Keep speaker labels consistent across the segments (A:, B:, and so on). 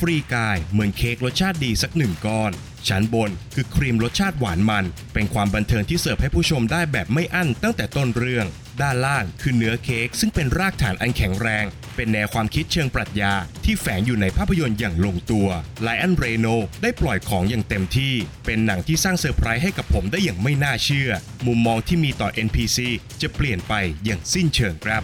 A: Free Guy เหมือนเค้กรสชาติดีสักหนึ่งก้อน ชั้นบนคือครีมรสชาติหวานมัน เป็นความบันเทิงที่เสิร์ฟให้ผู้ชมได้แบบไม่อั้นตั้งแต่ต้นเรื่อง ด้านล่างคือเนื้อเค้กซึ่งเป็นรากฐานอันแข็งแรง เป็นแนวความคิดเชิงปรัชญา ที่แฝงอยู่ในภาพยนตร์อย่างลงตัว Ryan Reynolds ได้ปล่อยของอย่างเต็มที่ เป็นหนังที่สร้างเซอร์ไพรส์ให้กับผมได้อย่างไม่น่าเชื่อ มุมมองที่มีต่อ NPC จะเปลี่ยนไปอย่างสิ้นเชิงครับ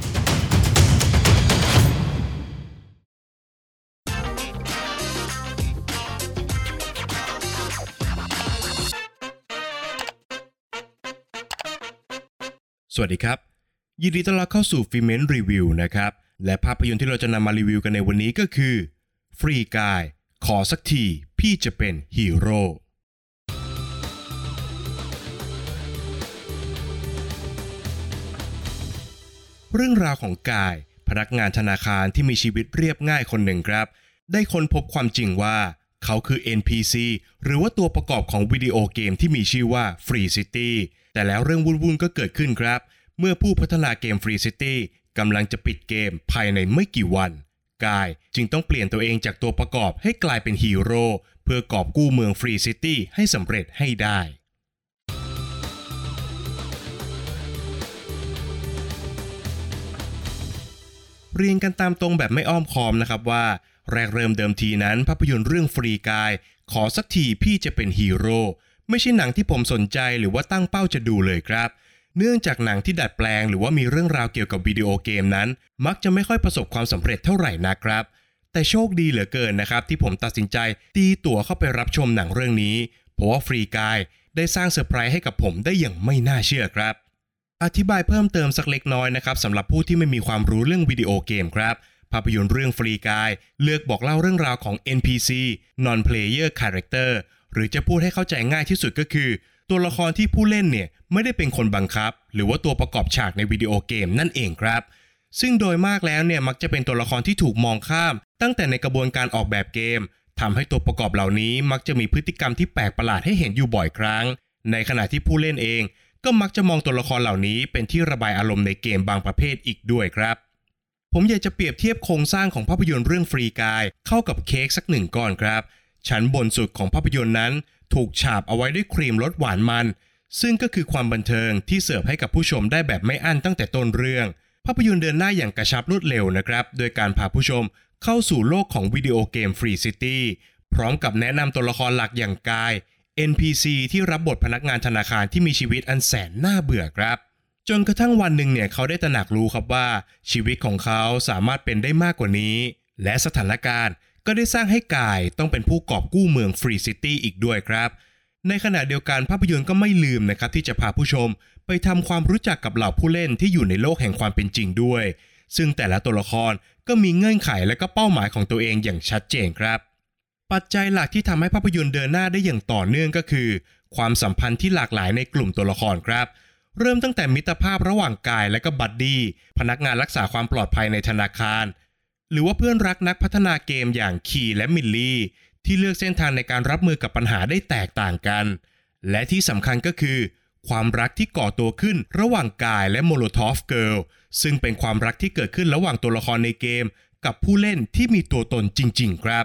A: สวัสดีครับ ยินดีต้อนรับเข้าสู่ฟิเมนรีวิวนะครับ และภาพยนตร์ที่เราจะนำมารีวิวกันในวันนี้ก็คือฟรีกายขอสักที พี่จะเป็นฮีโร่เรื่องราวของกาย พนักงานธนาคารที่มีชีวิตเรียบง่ายคนหนึ่งครับ ได้ค้นพบความจริงว่า เขาคือ NPC หรือว่าตัวประกอบของวิดีโอเกมที่มีชื่อว่า Free City แต่แล้วเรื่องวุ่นๆก็เกิดขึ้นครับ เมื่อผู้พัฒนาเกม Free City กำลังจะปิดเกมภายในไม่กี่วัน กายจึงต้องเปลี่ยนตัวเองจากตัวประกอบให้กลายเป็นฮีโร่เพื่อกอบกู้เมือง Free City ให้สำเร็จให้ได้เรียนกันตามตรงแบบไม่อ้อมค้อมนะครับว่า แรกเริ่มเดิมทีนั้นภาพยนตร์เรื่องฟรีกาย ขอสักทีพี่จะเป็นฮีโร่ ไม่ใช่หนังที่ผมสนใจหรือว่าตั้งเป้าจะดูเลยครับ เนื่องจากหนังที่ดัดแปลงหรือว่ามีเรื่องราวเกี่ยวกับวิดีโอเกมนั้น มักจะไม่ค่อยประสบความสำเร็จเท่าไหร่นะครับ แต่โชคดีเหลือเกินนะครับ ที่ผมตัดสินใจตีตั๋วเข้าไปรับชมหนังเรื่องนี้เพราะว่า Free Guy ได้สร้างเซอร์ไพรส์ให้กับผมได้อย่างไม่น่าเชื่อครับ อธิบายเพิ่มเติมสักเล็กน้อยนะครับสำหรับผู้ที่ไม่มีความรู้เรื่องวิดีโอเกมครับภาพยนตร์เรื่องฟรีกายเลือกบอกเล่าเรื่องราวของ NPC Non Player Character หรือจะพูดให้เข้าใจง่ายที่สุดก็คือ ตัวละครที่ผู้เล่นเนี่ยไม่ได้เป็นคนบังคับ หรือว่าตัวประกอบฉากในวิดีโอเกมนั่นเองครับ ซึ่งโดยมากแล้วเนี่ยมักจะเป็นตัวละครที่ถูกมองข้าม ตั้งแต่ในกระบวนการออกแบบเกมทำให้ตัวประกอบเหล่านี้มักจะมีพฤติกรรมที่แปลกประหลาดให้เห็นอยู่บ่อยครั้ง ในขณะที่ผู้เล่นเอง ก็มักจะมองตัวละครเหล่านี้ เป็นที่ระบายอารมณ์ในเกมบางประเภทอีกด้วยครับผมอยากจะเปรียบเทียบโครงสร้างของภาพยนตร์เรื่อง Free Guy เข้ากับเค้กสักหนึ่งก้อนครับ ชั้นบนสุดของภาพยนตร์นั้น ถูกฉาบเอาไว้ด้วยครีมรสหวานมัน ซึ่งก็คือความบันเทิงที่เสิร์ฟให้กับผู้ชมได้แบบไม่อั้นตั้งแต่ต้นเรื่อง ภาพยนตร์เดินหน้าอย่างกระชับรวดเร็วนะครับ โดยการพาผู้ชมเข้าสู่โลกของวิดีโอเกม Free City พร้อมกับแนะนำตัวละครหลักอย่าง Guy NPC ที่รับบทพนักงานธนาคารที่มีชีวิตอันแสนน่าเบื่อครับ จนกระทั่งวันหนึ่งเนี่ยเขาได้ตระหนักรู้ครับว่า ชีวิตของเขาสามารถเป็นได้มากกว่านี้ และสถานการณ์ ก็ได้สร้างให้กายต้องเป็นผู้กอบกู้เมืองฟรีซิตี้อีกด้วยครับ ในขณะเดียวกันภาพยนตร์ก็ไม่ลืมนะครับที่จะพาผู้ชม ไปทำความรู้จักกับเหล่าผู้เล่นที่อยู่ในโลกแห่งความเป็นจริงด้วย ซึ่งแต่ละตัวละครก็มีเงื่อนไขและก็เป้าหมายของตัวเองอย่างชัดเจนครับ ปัจจัยหลักที่ทำให้ภาพยนตร์เดินหน้าได้อย่างต่อเนื่องก็คือ ความสัมพันธ์ที่หลากหลายในกลุ่มตัวละครครับเริ่มตั้งแต่มิตรภาพระหว่าง Guy และก็ Buddy พนักงานรักษาความปลอดภัยในธนาคาร หรือว่าเพื่อนรักนักพัฒนาเกมอย่าง Keys และ Millie ที่เลือกเส้นทางในการรับมือกับปัญหาได้แตกต่างกัน และที่สำคัญก็คือ ความรักที่ก่อตัวขึ้นระหว่าง Guy และ Molotov Girl ซึ่งเป็นความรักที่เกิดขึ้นระหว่างตัวละครในเกม กับผู้เล่นที่มีตัวตนจริง ๆ ครับ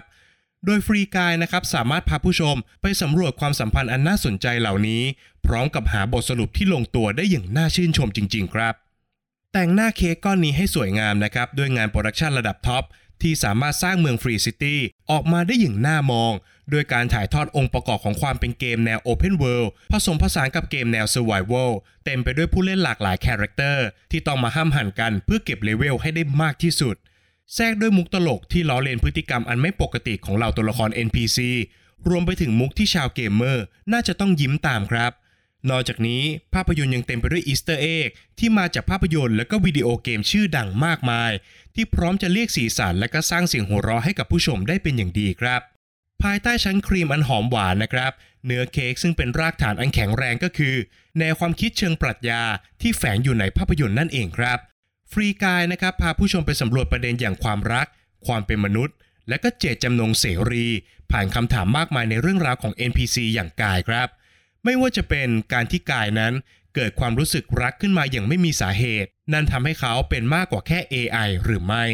A: โดย Free Guy นะครับสามารถพาผู้ชมไปสำรวจความสัมพันธ์อันน่าสนใจเหล่านี้ พร้อมกับหาบทสรุปที่ลงตัวได้อย่างน่าชื่นชมจริง ๆ ครับ แต่งหน้าเค้กก้อนนี้ให้สวยงามนะครับ ด้วยงาน production ระดับ top ที่สามารถสร้างเมือง Free City ออกมาได้อย่างน่ามอง โดยการถ่ายทอดองค์ประกอบของความเป็นเกมแนว Open World ผสมผสานกับเกมแนว Survival เต็มไปด้วยผู้เล่นหลากหลาย character ที่ต้องมาห้ำหั่นกันเพื่อเก็บเลเวลให้ได้มากที่สุด แทรกด้วยมุกตลกที่ล้อเลียนพฤติกรรมอันไม่ปกติของเหล่าตัวละคร NPC รวมไปถึงมุกที่ชาวเกมเมอร์น่าจะต้องยิ้มตามครับ นอกจากนี้ภาพยนตร์ยังเต็มไปด้วย Easter egg ที่มาจากภาพยนตร์และก็วิดีโอเกมชื่อดังมากมาย ที่พร้อมจะเรียกสีสันและก็สร้างเสียงหัวเราะให้กับผู้ชมได้เป็นอย่างดีครับ ภายใต้ชั้นครีมอันหอมหวานนะครับ เนื้อเค้กซึ่งเป็นรากฐานอันแข็งแรงก็คือ แนวความคิดเชิงปรัชญาที่แฝงอยู่ในภาพยนตร์นั่นเองครับ ฟรีกายนะครับพาผู้ชมไปสำรวจประเด็นอย่างความรัก ความเป็นมนุษย์ และก็เจตจำนงเสรี ผ่านคำถามมากมายในเรื่องราวของ NPC อย่างกายครับ ไม่ว่าจะเป็นการที่กายนั้นเกิดความรู้สึกรักขึ้นมาอย่างไม่มีสาเหตุ นั่นทำให้เขาเป็นมากกว่าแค่ AI หรือไม่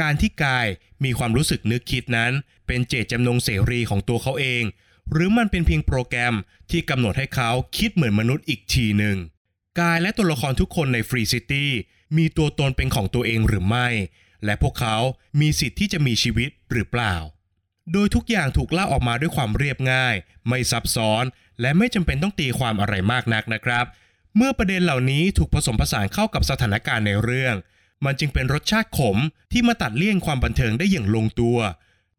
A: การที่กายมีความรู้สึกนึกคิดนั้น เป็นเจตจำนงเสรีของตัวเขาเอง หรือมันเป็นเพียงโปรแกรมที่กำหนดให้เขาคิดเหมือนมนุษย์อีกทีหนึ่งกายและตัวละครทุกคนใน Free City มีตัวตนเป็นของตัวเองหรือไม่ และพวกเขามีสิทธิ์ที่จะมีชีวิตหรือเปล่า โดยทุกอย่างถูกเล่าออกมาด้วยความเรียบง่าย ไม่ซับซ้อน และไม่จำเป็นต้องตีความอะไรมากนักนะครับ เมื่อประเด็นเหล่านี้ถูกผสมผสานเข้ากับสถานการณ์ในเรื่อง มันจึงเป็นรสชาติขมที่มาตัดเลี่ยนความบันเทิงได้อย่างลงตัว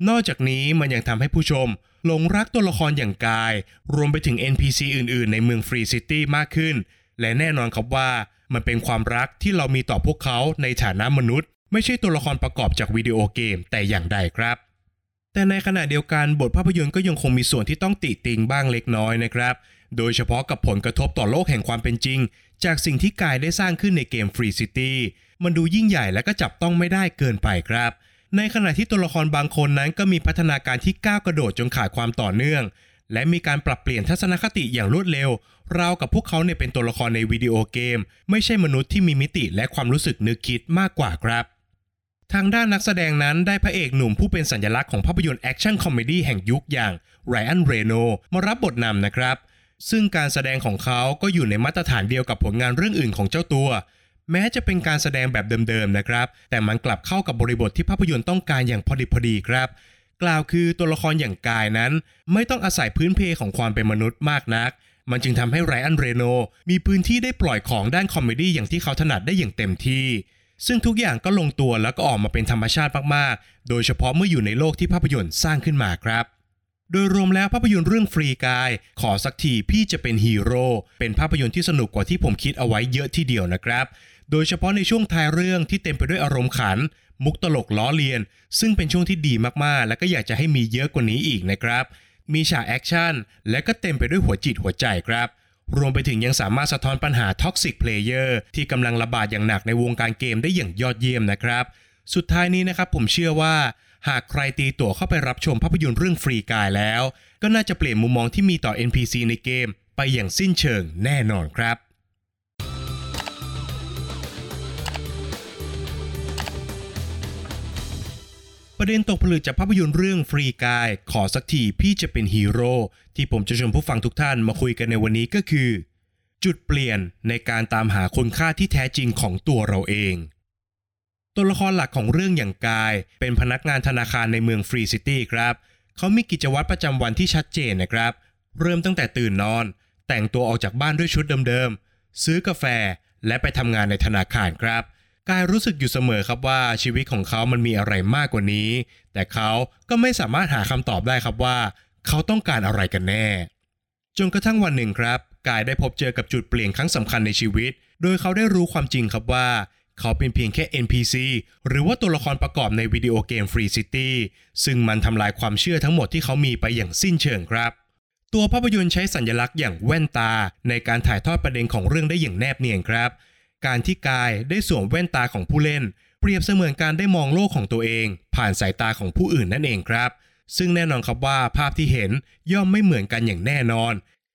A: นอกจากนี้มันยังทำให้ผู้ชมหลงรักตัวละครอย่างกาย รวมไปถึง NPC อื่น ๆ ในเมือง Free City มากขึ้น และแน่นอนครับว่ามันเป็นความรักที่เรามีต่อพวกเขาในฐานะมนุษย์ ไม่ใช่ตัวละครประกอบจากวิดีโอเกมแต่อย่างใดครับ แต่ในขณะเดียวกันบทภาพยนตร์ก็ยังคงมีส่วนที่ต้องติติงบ้างเล็กน้อยนะครับ โดยเฉพาะกับผลกระทบต่อโลกแห่งความเป็นจริง จากสิ่งที่กายได้สร้างขึ้นในเกม Free City มันดูยิ่งใหญ่และก็จับต้องไม่ได้เกินไปครับ ในขณะที่ตัวละครบางคนนั้นก็มีพัฒนาการที่ก้าวกระโดดจนขาดความต่อเนื่อง และมีการปรับเปลี่ยนทัศนคติอย่างรวดเร็ว ราวกับพวกเขาเนี่ยเป็นตัวละครในวิดีโอเกม ไม่ใช่มนุษย์ที่มีมิติและความรู้สึกนึกคิดมากกว่าครับ ทางด้านนักแสดงนั้นได้พระเอกหนุ่มผู้เป็นสัญลักษณ์ของภาพยนตร์แอคชั่น comedy แห่งยุคอย่างไรอันเรโนมารับบทนำนะครับ ซึ่งการแสดงของเขาก็อยู่ในมาตรฐานเดียวกับผลงานเรื่องอื่นของเจ้าตัว แม้จะเป็นการแสดงแบบเดิมๆนะครับ แต่มันกลับเข้ากับบริบทที่ภาพยนตร์ต้องการอย่างพอดีพอดีครับ กล่าวคือตัวละครอย่างกายนั้น ไม่ต้องอาศัยพื้นเพของความเป็นมนุษย์มากนัก มันจึงทำให้ไรอันเรโนมีพื้นที่ได้ปล่อยของด้าน comedy อย่างที่เขาถนัดได้อย่างเต็มที่ ซึ่งทุกอย่างก็ลงตัวแล้วก็ออกมาเป็นธรรมชาติมากๆ โดยเฉพาะเมื่ออยู่ในโลกที่ภาพยนตร์สร้างขึ้นมาครับ โดยรวมแล้วภาพยนตร์เรื่อง Free Guy ขอสักทีพี่จะเป็นฮีโร่เป็นภาพยนตร์ที่สนุกกว่าที่ผมคิดเอาไว้เยอะทีเดียวนะครับ โดยเฉพาะในช่วงท้ายเรื่องที่เต็มไปด้วยอารมณ์ขัน มุกตลกล้อเลียน ซึ่งเป็นช่วงที่ดีมากๆ และก็อยากจะให้มีเยอะกว่านี้อีกนะครับ มีฉากแอคชั่นและก็เต็มไปด้วยหัวจิตหัวใจครับ รวมไปถึงยังสามารถสะท้อนปัญหา toxic player ที่กำลังระบาดอย่างหนักในวงการเกมได้อย่างยอดเยี่ยมนะครับ สุดท้ายนี้นะครับผมเชื่อว่า หากใครตีตั๋วเข้าไปรับชมภาพยนตร์เรื่อง Free Guy แล้ว ก็น่าจะเปลี่ยนมุมมองที่มีต่อ NPC ในเกม ไปอย่างสิ้นเชิงแน่นอนครับ ประเด็นตกผลึกจากภาพยนตร์เรื่องฟรีกาย ขอสักทีพี่จะเป็นฮีโร่ที่ผมจะชวนผู้ฟังทุกท่านมาคุยกันในวันนี้ก็คือ จุดเปลี่ยนในการตามหาคุณค่าที่แท้จริงของตัวเราเอง ตัวละครหลักของเรื่องอย่างกาย เป็นพนักงานธนาคารในเมือง Free City ครับเขามีกิจวัตรประจำวันที่ชัดเจนนะครับ เริ่มตั้งแต่ตื่นนอน แต่งตัวออกจากบ้านด้วยชุดเดิมๆซื้อกาแฟและไปทำงานในธนาคารครับ กายรู้สึกอยู่เสมอครับว่าชีวิตของเขามันมีอะไรมากกว่านี้ แต่เขาก็ไม่สามารถหาคำตอบได้ครับว่า เขาต้องการอะไรกันแน่ จนกระทั่งวันหนึ่งครับ กายได้พบเจอกับจุดเปลี่ยนครั้งสำคัญในชีวิต โดยเขาได้รู้ความจริงครับว่า เขาเป็นเพียงแค่ NPC หรือว่าตัวละครประกอบในวิดีโอเกม Free City ซึ่งมันทำลายความเชื่อทั้งหมดที่เขามีไปอย่างสิ้นเชิงครับตัวภาพยนตร์ใช้สัญลักษณ์อย่างแว่นตา ในการถ่ายทอดประเด็นของเรื่องได้อย่างแนบเนียนครับ การที่กายได้สวมแว่นตาของผู้เล่น เปรียบเสมือนการได้มองโลกของตัวเอง ผ่านสายตาของผู้อื่นนั่นเองครับ ซึ่งแน่นอนครับว่าภาพที่เห็นย่อมไม่เหมือนกันอย่างแน่นอน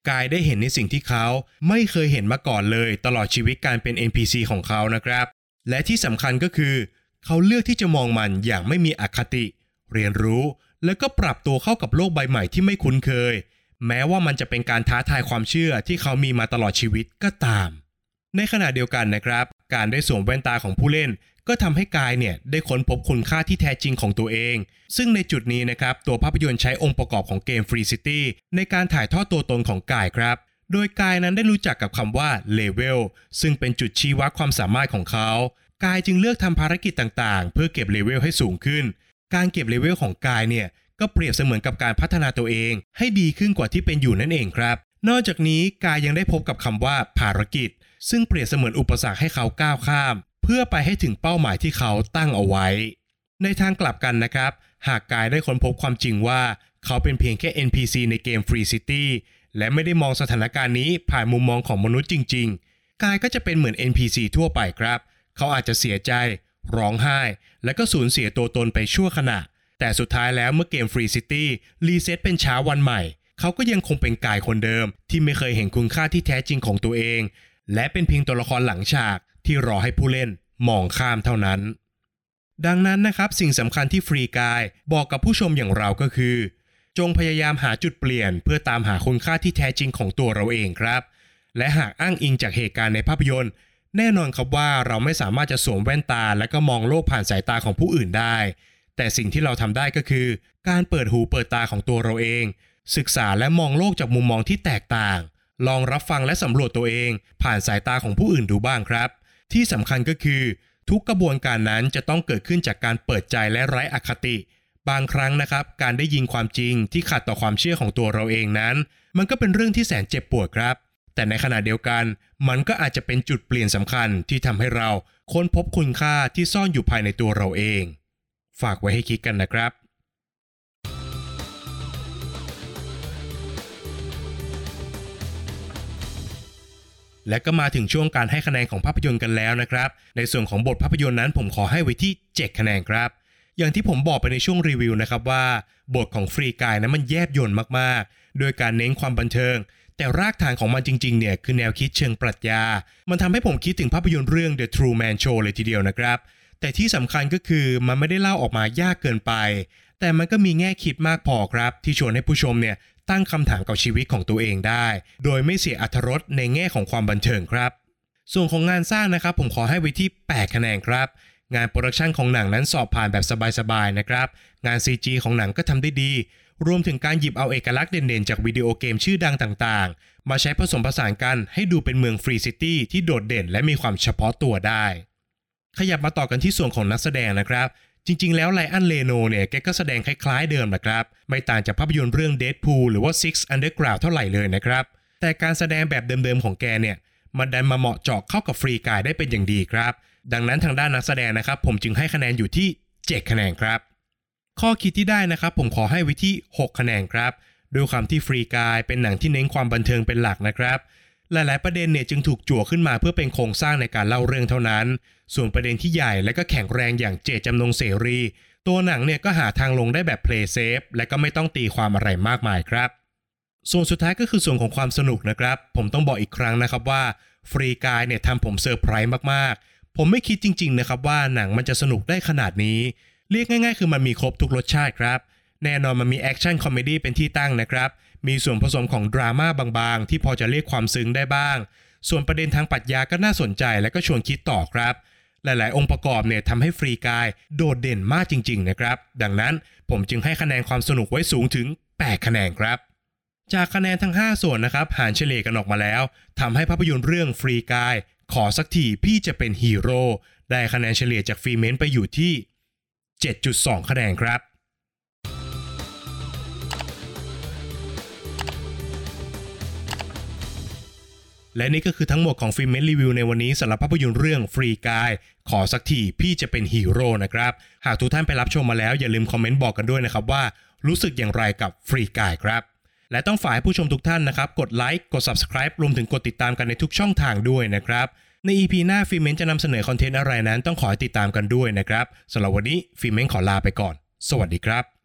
A: กายได้เห็นในสิ่งที่เขาไม่เคยเห็นมาก่อนเลย ตลอดชีวิตการเป็น NPC ของเขานะครับ และที่สำคัญก็คือ เขาเลือกที่จะมองมันอย่างไม่มีอคติ เรียนรู้ แล้วก็ปรับตัวเข้ากับโลกใบใหม่ที่ไม่คุ้นเคย แม้ว่ามันจะเป็นการท้าทายความเชื่อที่เขามีมาตลอดชีวิตก็ตาม ในขณะเดียวกันนะครับ การได้สวมแว่นตาของผู้เล่น ก็ทำให้กายเนี่ยได้ค้นพบคุณค่าที่แท้จริงของตัวเอง ซึ่งในจุดนี้นะครับตัวภาพยนตร์ใช้องค์ประกอบของเกม Free City ในการถ่ายทอดตัวตนของกายครับ โดยกายนั้นได้รู้จักกับคำว่าเลเวลซึ่งเป็นจุดชี้วัดความสามารถของเขากายจึงเลือกทำภารกิจต่างๆ เพื่อเก็บเลเวลให้สูงขึ้น การเก็บเลเวลของกายเนี่ยก็เปรียบเสมือนกับการพัฒนาตัวเอง ให้ดีขึ้นกว่าที่เป็นอยู่นั่นเองครับ นอกจากนี้กายยังได้พบกับคำว่าภารกิจ ซึ่งเปรียบเสมือนอุปสรรคให้เขาก้าวข้าม เพื่อไปให้ถึงเป้าหมายที่เขาตั้งเอาไว้ ในทางกลับกันนะครับ หากกายได้ค้นพบความจริงว่า เขาเป็นเพียงแค่ NPC ในเกม Free City และไม่ได้มองสถานการณ์นี้ผ่านมุมมองของมนุษย์จริง ๆ กายก็จะเป็นเหมือน NPC ทั่วไปครับ เขาอาจจะเสียใจ ร้องไห้ และก็สูญเสียตัวตนไปชั่วขณะ แต่สุดท้ายแล้วเมื่อเกม Free City รีเซ็ตเป็นเช้าวันใหม่ เขาก็ยังคงเป็นกายคนเดิม ที่ไม่เคยเห็นคุณค่าที่แท้จริงของตัวเอง และเป็นเพียงตัวละครหลังฉากที่รอให้ผู้เล่นมองข้ามเท่านั้น ดังนั้นนะครับสิ่งสำคัญที่ฟรีกายบอกกับผู้ชมอย่างเราก็คือ จงพยายามหาจุดเปลี่ยน เพื่อตามหาคุณค่าที่แท้จริงของตัวเราเองครับ และหากอ้างอิงจากเหตุการณ์ในภาพยนตร์ แน่นอนครับว่าเราไม่สามารถจะสวมแว่นตา และก็มองโลกผ่านสายตาของผู้อื่นได้ แต่สิ่งที่เราทำได้ก็คือ การเปิดหูเปิดตาของตัวเราเอง ศึกษาและมองโลกจากมุมมองที่แตกต่าง ลองรับฟังและสำรวจตัวเอง ผ่านสายตาของผู้อื่นดูบ้างครับ ที่สำคัญก็คือ ทุกกระบวนการนั้นจะต้องเกิดขึ้นจากการเปิดใจและไร้อคติ บางครั้งนะครับ การได้ยินความจริงที่ขัดต่อความเชื่อของตัวเราเองนั้น มันก็เป็นเรื่องที่แสนเจ็บปวดครับ แต่ในขณะเดียวกัน มันก็อาจจะเป็นจุดเปลี่ยนสำคัญที่ทำให้เราค้นพบคุณค่าที่ซ่อนอยู่ภายในตัวเราเอง ฝากไว้ให้คิดกันนะครับ และก็มาถึงช่วงการให้คะแนนของภาพยนตร์กันแล้วนะครับ ในส่วนของบทภาพยนตร์นั้นผมขอให้ไว้ที่ 7 คะแนนครับ อย่างที่ผมบอกไปในช่วงรีวิวนะครับว่า บทของฟรีกายนั้นมันแยบยลมากๆ โดยการเน้นความบันเทิง แต่รากฐานของมันจริงๆเนี่ยคือแนวคิดเชิงปรัชญา มันทำให้ผมคิดถึงภาพยนตร์เรื่อง The True Man Show เลยทีเดียวนะครับแต่ที่สำคัญก็คือมันไม่ได้เล่าออกมายากเกินไป แต่มันก็มีแง่คิดมากพอครับ ที่ชวนให้ผู้ชมเนี่ย ตั้งคำถามกับชีวิตของตัวเองได้ โดยไม่เสียอรรถรสในแง่ของความบันเทิงครับ ส่วนของงานสร้างนะครับผมขอให้ไว้ที่ 8 คะแนนครับ งาน production ของหนังนั้นสอบผ่านแบบสบายๆนะครับ งาน CG ของหนังก็ทำได้ดี รวมถึงการหยิบเอาเอกลักษณ์เด่นๆ จากวิดีโอเกมชื่อดังต่างๆ มาใช้ผสมผสานกันให้ดูเป็นเมือง Free City ที่โดดเด่นและมีความเฉพาะตัวได้ขยับมาต่อกันที่ส่วนของนักแสดงนะครับ จริง ๆ แล้วไลอันเลโนเนี่ยแกก็แสดงคล้ายๆเดิมนะครับ ไม่ต่างจากภาพยนตร์เรื่อง Deadpool หรือว่า Six Underground เท่าไหร่เลยนะครับ แต่การแสดงแบบเดิมๆของแกเนี่ยมันดันมาเหมาะเจาะเข้ากับฟรีกายได้เป็นอย่างดีครับ ดังนั้นทางด้านนักแสดงนะครับ ผมจึงให้คะแนนอยู่ที่ 7 คะแนนครับ ข้อคิดที่ได้นะครับ ผมขอให้ไว้ที่ 6 คะแนนครับด้วยความที่ฟรีกายเป็นหนังที่เน้นความบันเทิงเป็นหลักนะครับ หลายๆ ประเด็นเนี่ยจึงถูกจั่วขึ้นมาเพื่อเป็นโครงสร้างในการเล่าเรื่องเท่านั้น ส่วนประเด็นที่ใหญ่และก็แข็งแรงอย่างเจจำนงเสรี ตัวหนังเนี่ยก็หาทางลงได้แบบ play safe และก็ไม่ต้องตีความอะไรมากมายครับ ส่วนสุดท้ายก็คือส่วนของความสนุกนะครับ ผมต้องบอกอีกครั้งนะครับว่า Free Guy เนี่ยทำผมเซอร์ไพรส์มากๆ ผมไม่คิดจริง ๆ นะครับว่าหนังมันจะสนุกได้ขนาดนี้ เรียกง่าย ๆ คือมันมีครบทุกรสชาติครับ แน่นอนมันมีแอคชั่น comedy เป็นที่ตั้งนะครับ มีส่วนผสมของดราม่าบางๆ ที่พอจะเรียกความซึ้งได้บ้าง ส่วนประเด็นทางปรัชญาก็น่าสนใจและก็ชวนคิดต่อครับ หลายๆ องค์ประกอบเนี่ยทำให้ Free Guy โดดเด่นมากจริง ๆ นะครับ ดังนั้นผมจึงให้คะแนนความสนุกไว้สูงถึง 8 คะแนนครับ จากคะแนนทั้ง 5 ส่วนนะครับหารเฉลี่ยกันออกมาแล้วทำให้ภาพยนตร์เรื่อง Free Guy ขอสักทีพี่จะเป็นฮีโร่ได้คะแนนเฉลี่ยจากฟิล์มเมนไปอยู่ที่ 7.2 คะแนนครับ และนี่ก็คือทั้งหมดของฟิล์มเมนรีวิวในวันนี้สำหรับภาพยนตร์เรื่อง Free Guyขอสักทีพี่จะเป็นฮีโร่นะครับ หากทุกท่านไปรับชมมาแล้วอย่าลืมคอมเมนต์บอกกันด้วยนะครับว่ารู้สึกอย่างไรกับ Free Guy ครับ และต้องฝากผู้ชมทุกท่านนะครับ กดไลค์กด Subscribe รวมถึงกดติดตามกันในทุกช่องทางด้วยนะครับ ใน EP หน้าฟิล์มเมนจะนำเสนอคอนเทนต์อะไรนั้นต้องขอติดตามกันด้วยนะครับสำหรับวันนี้ฟิล์มเมนขอลาไปก่อน สวัสดีครับ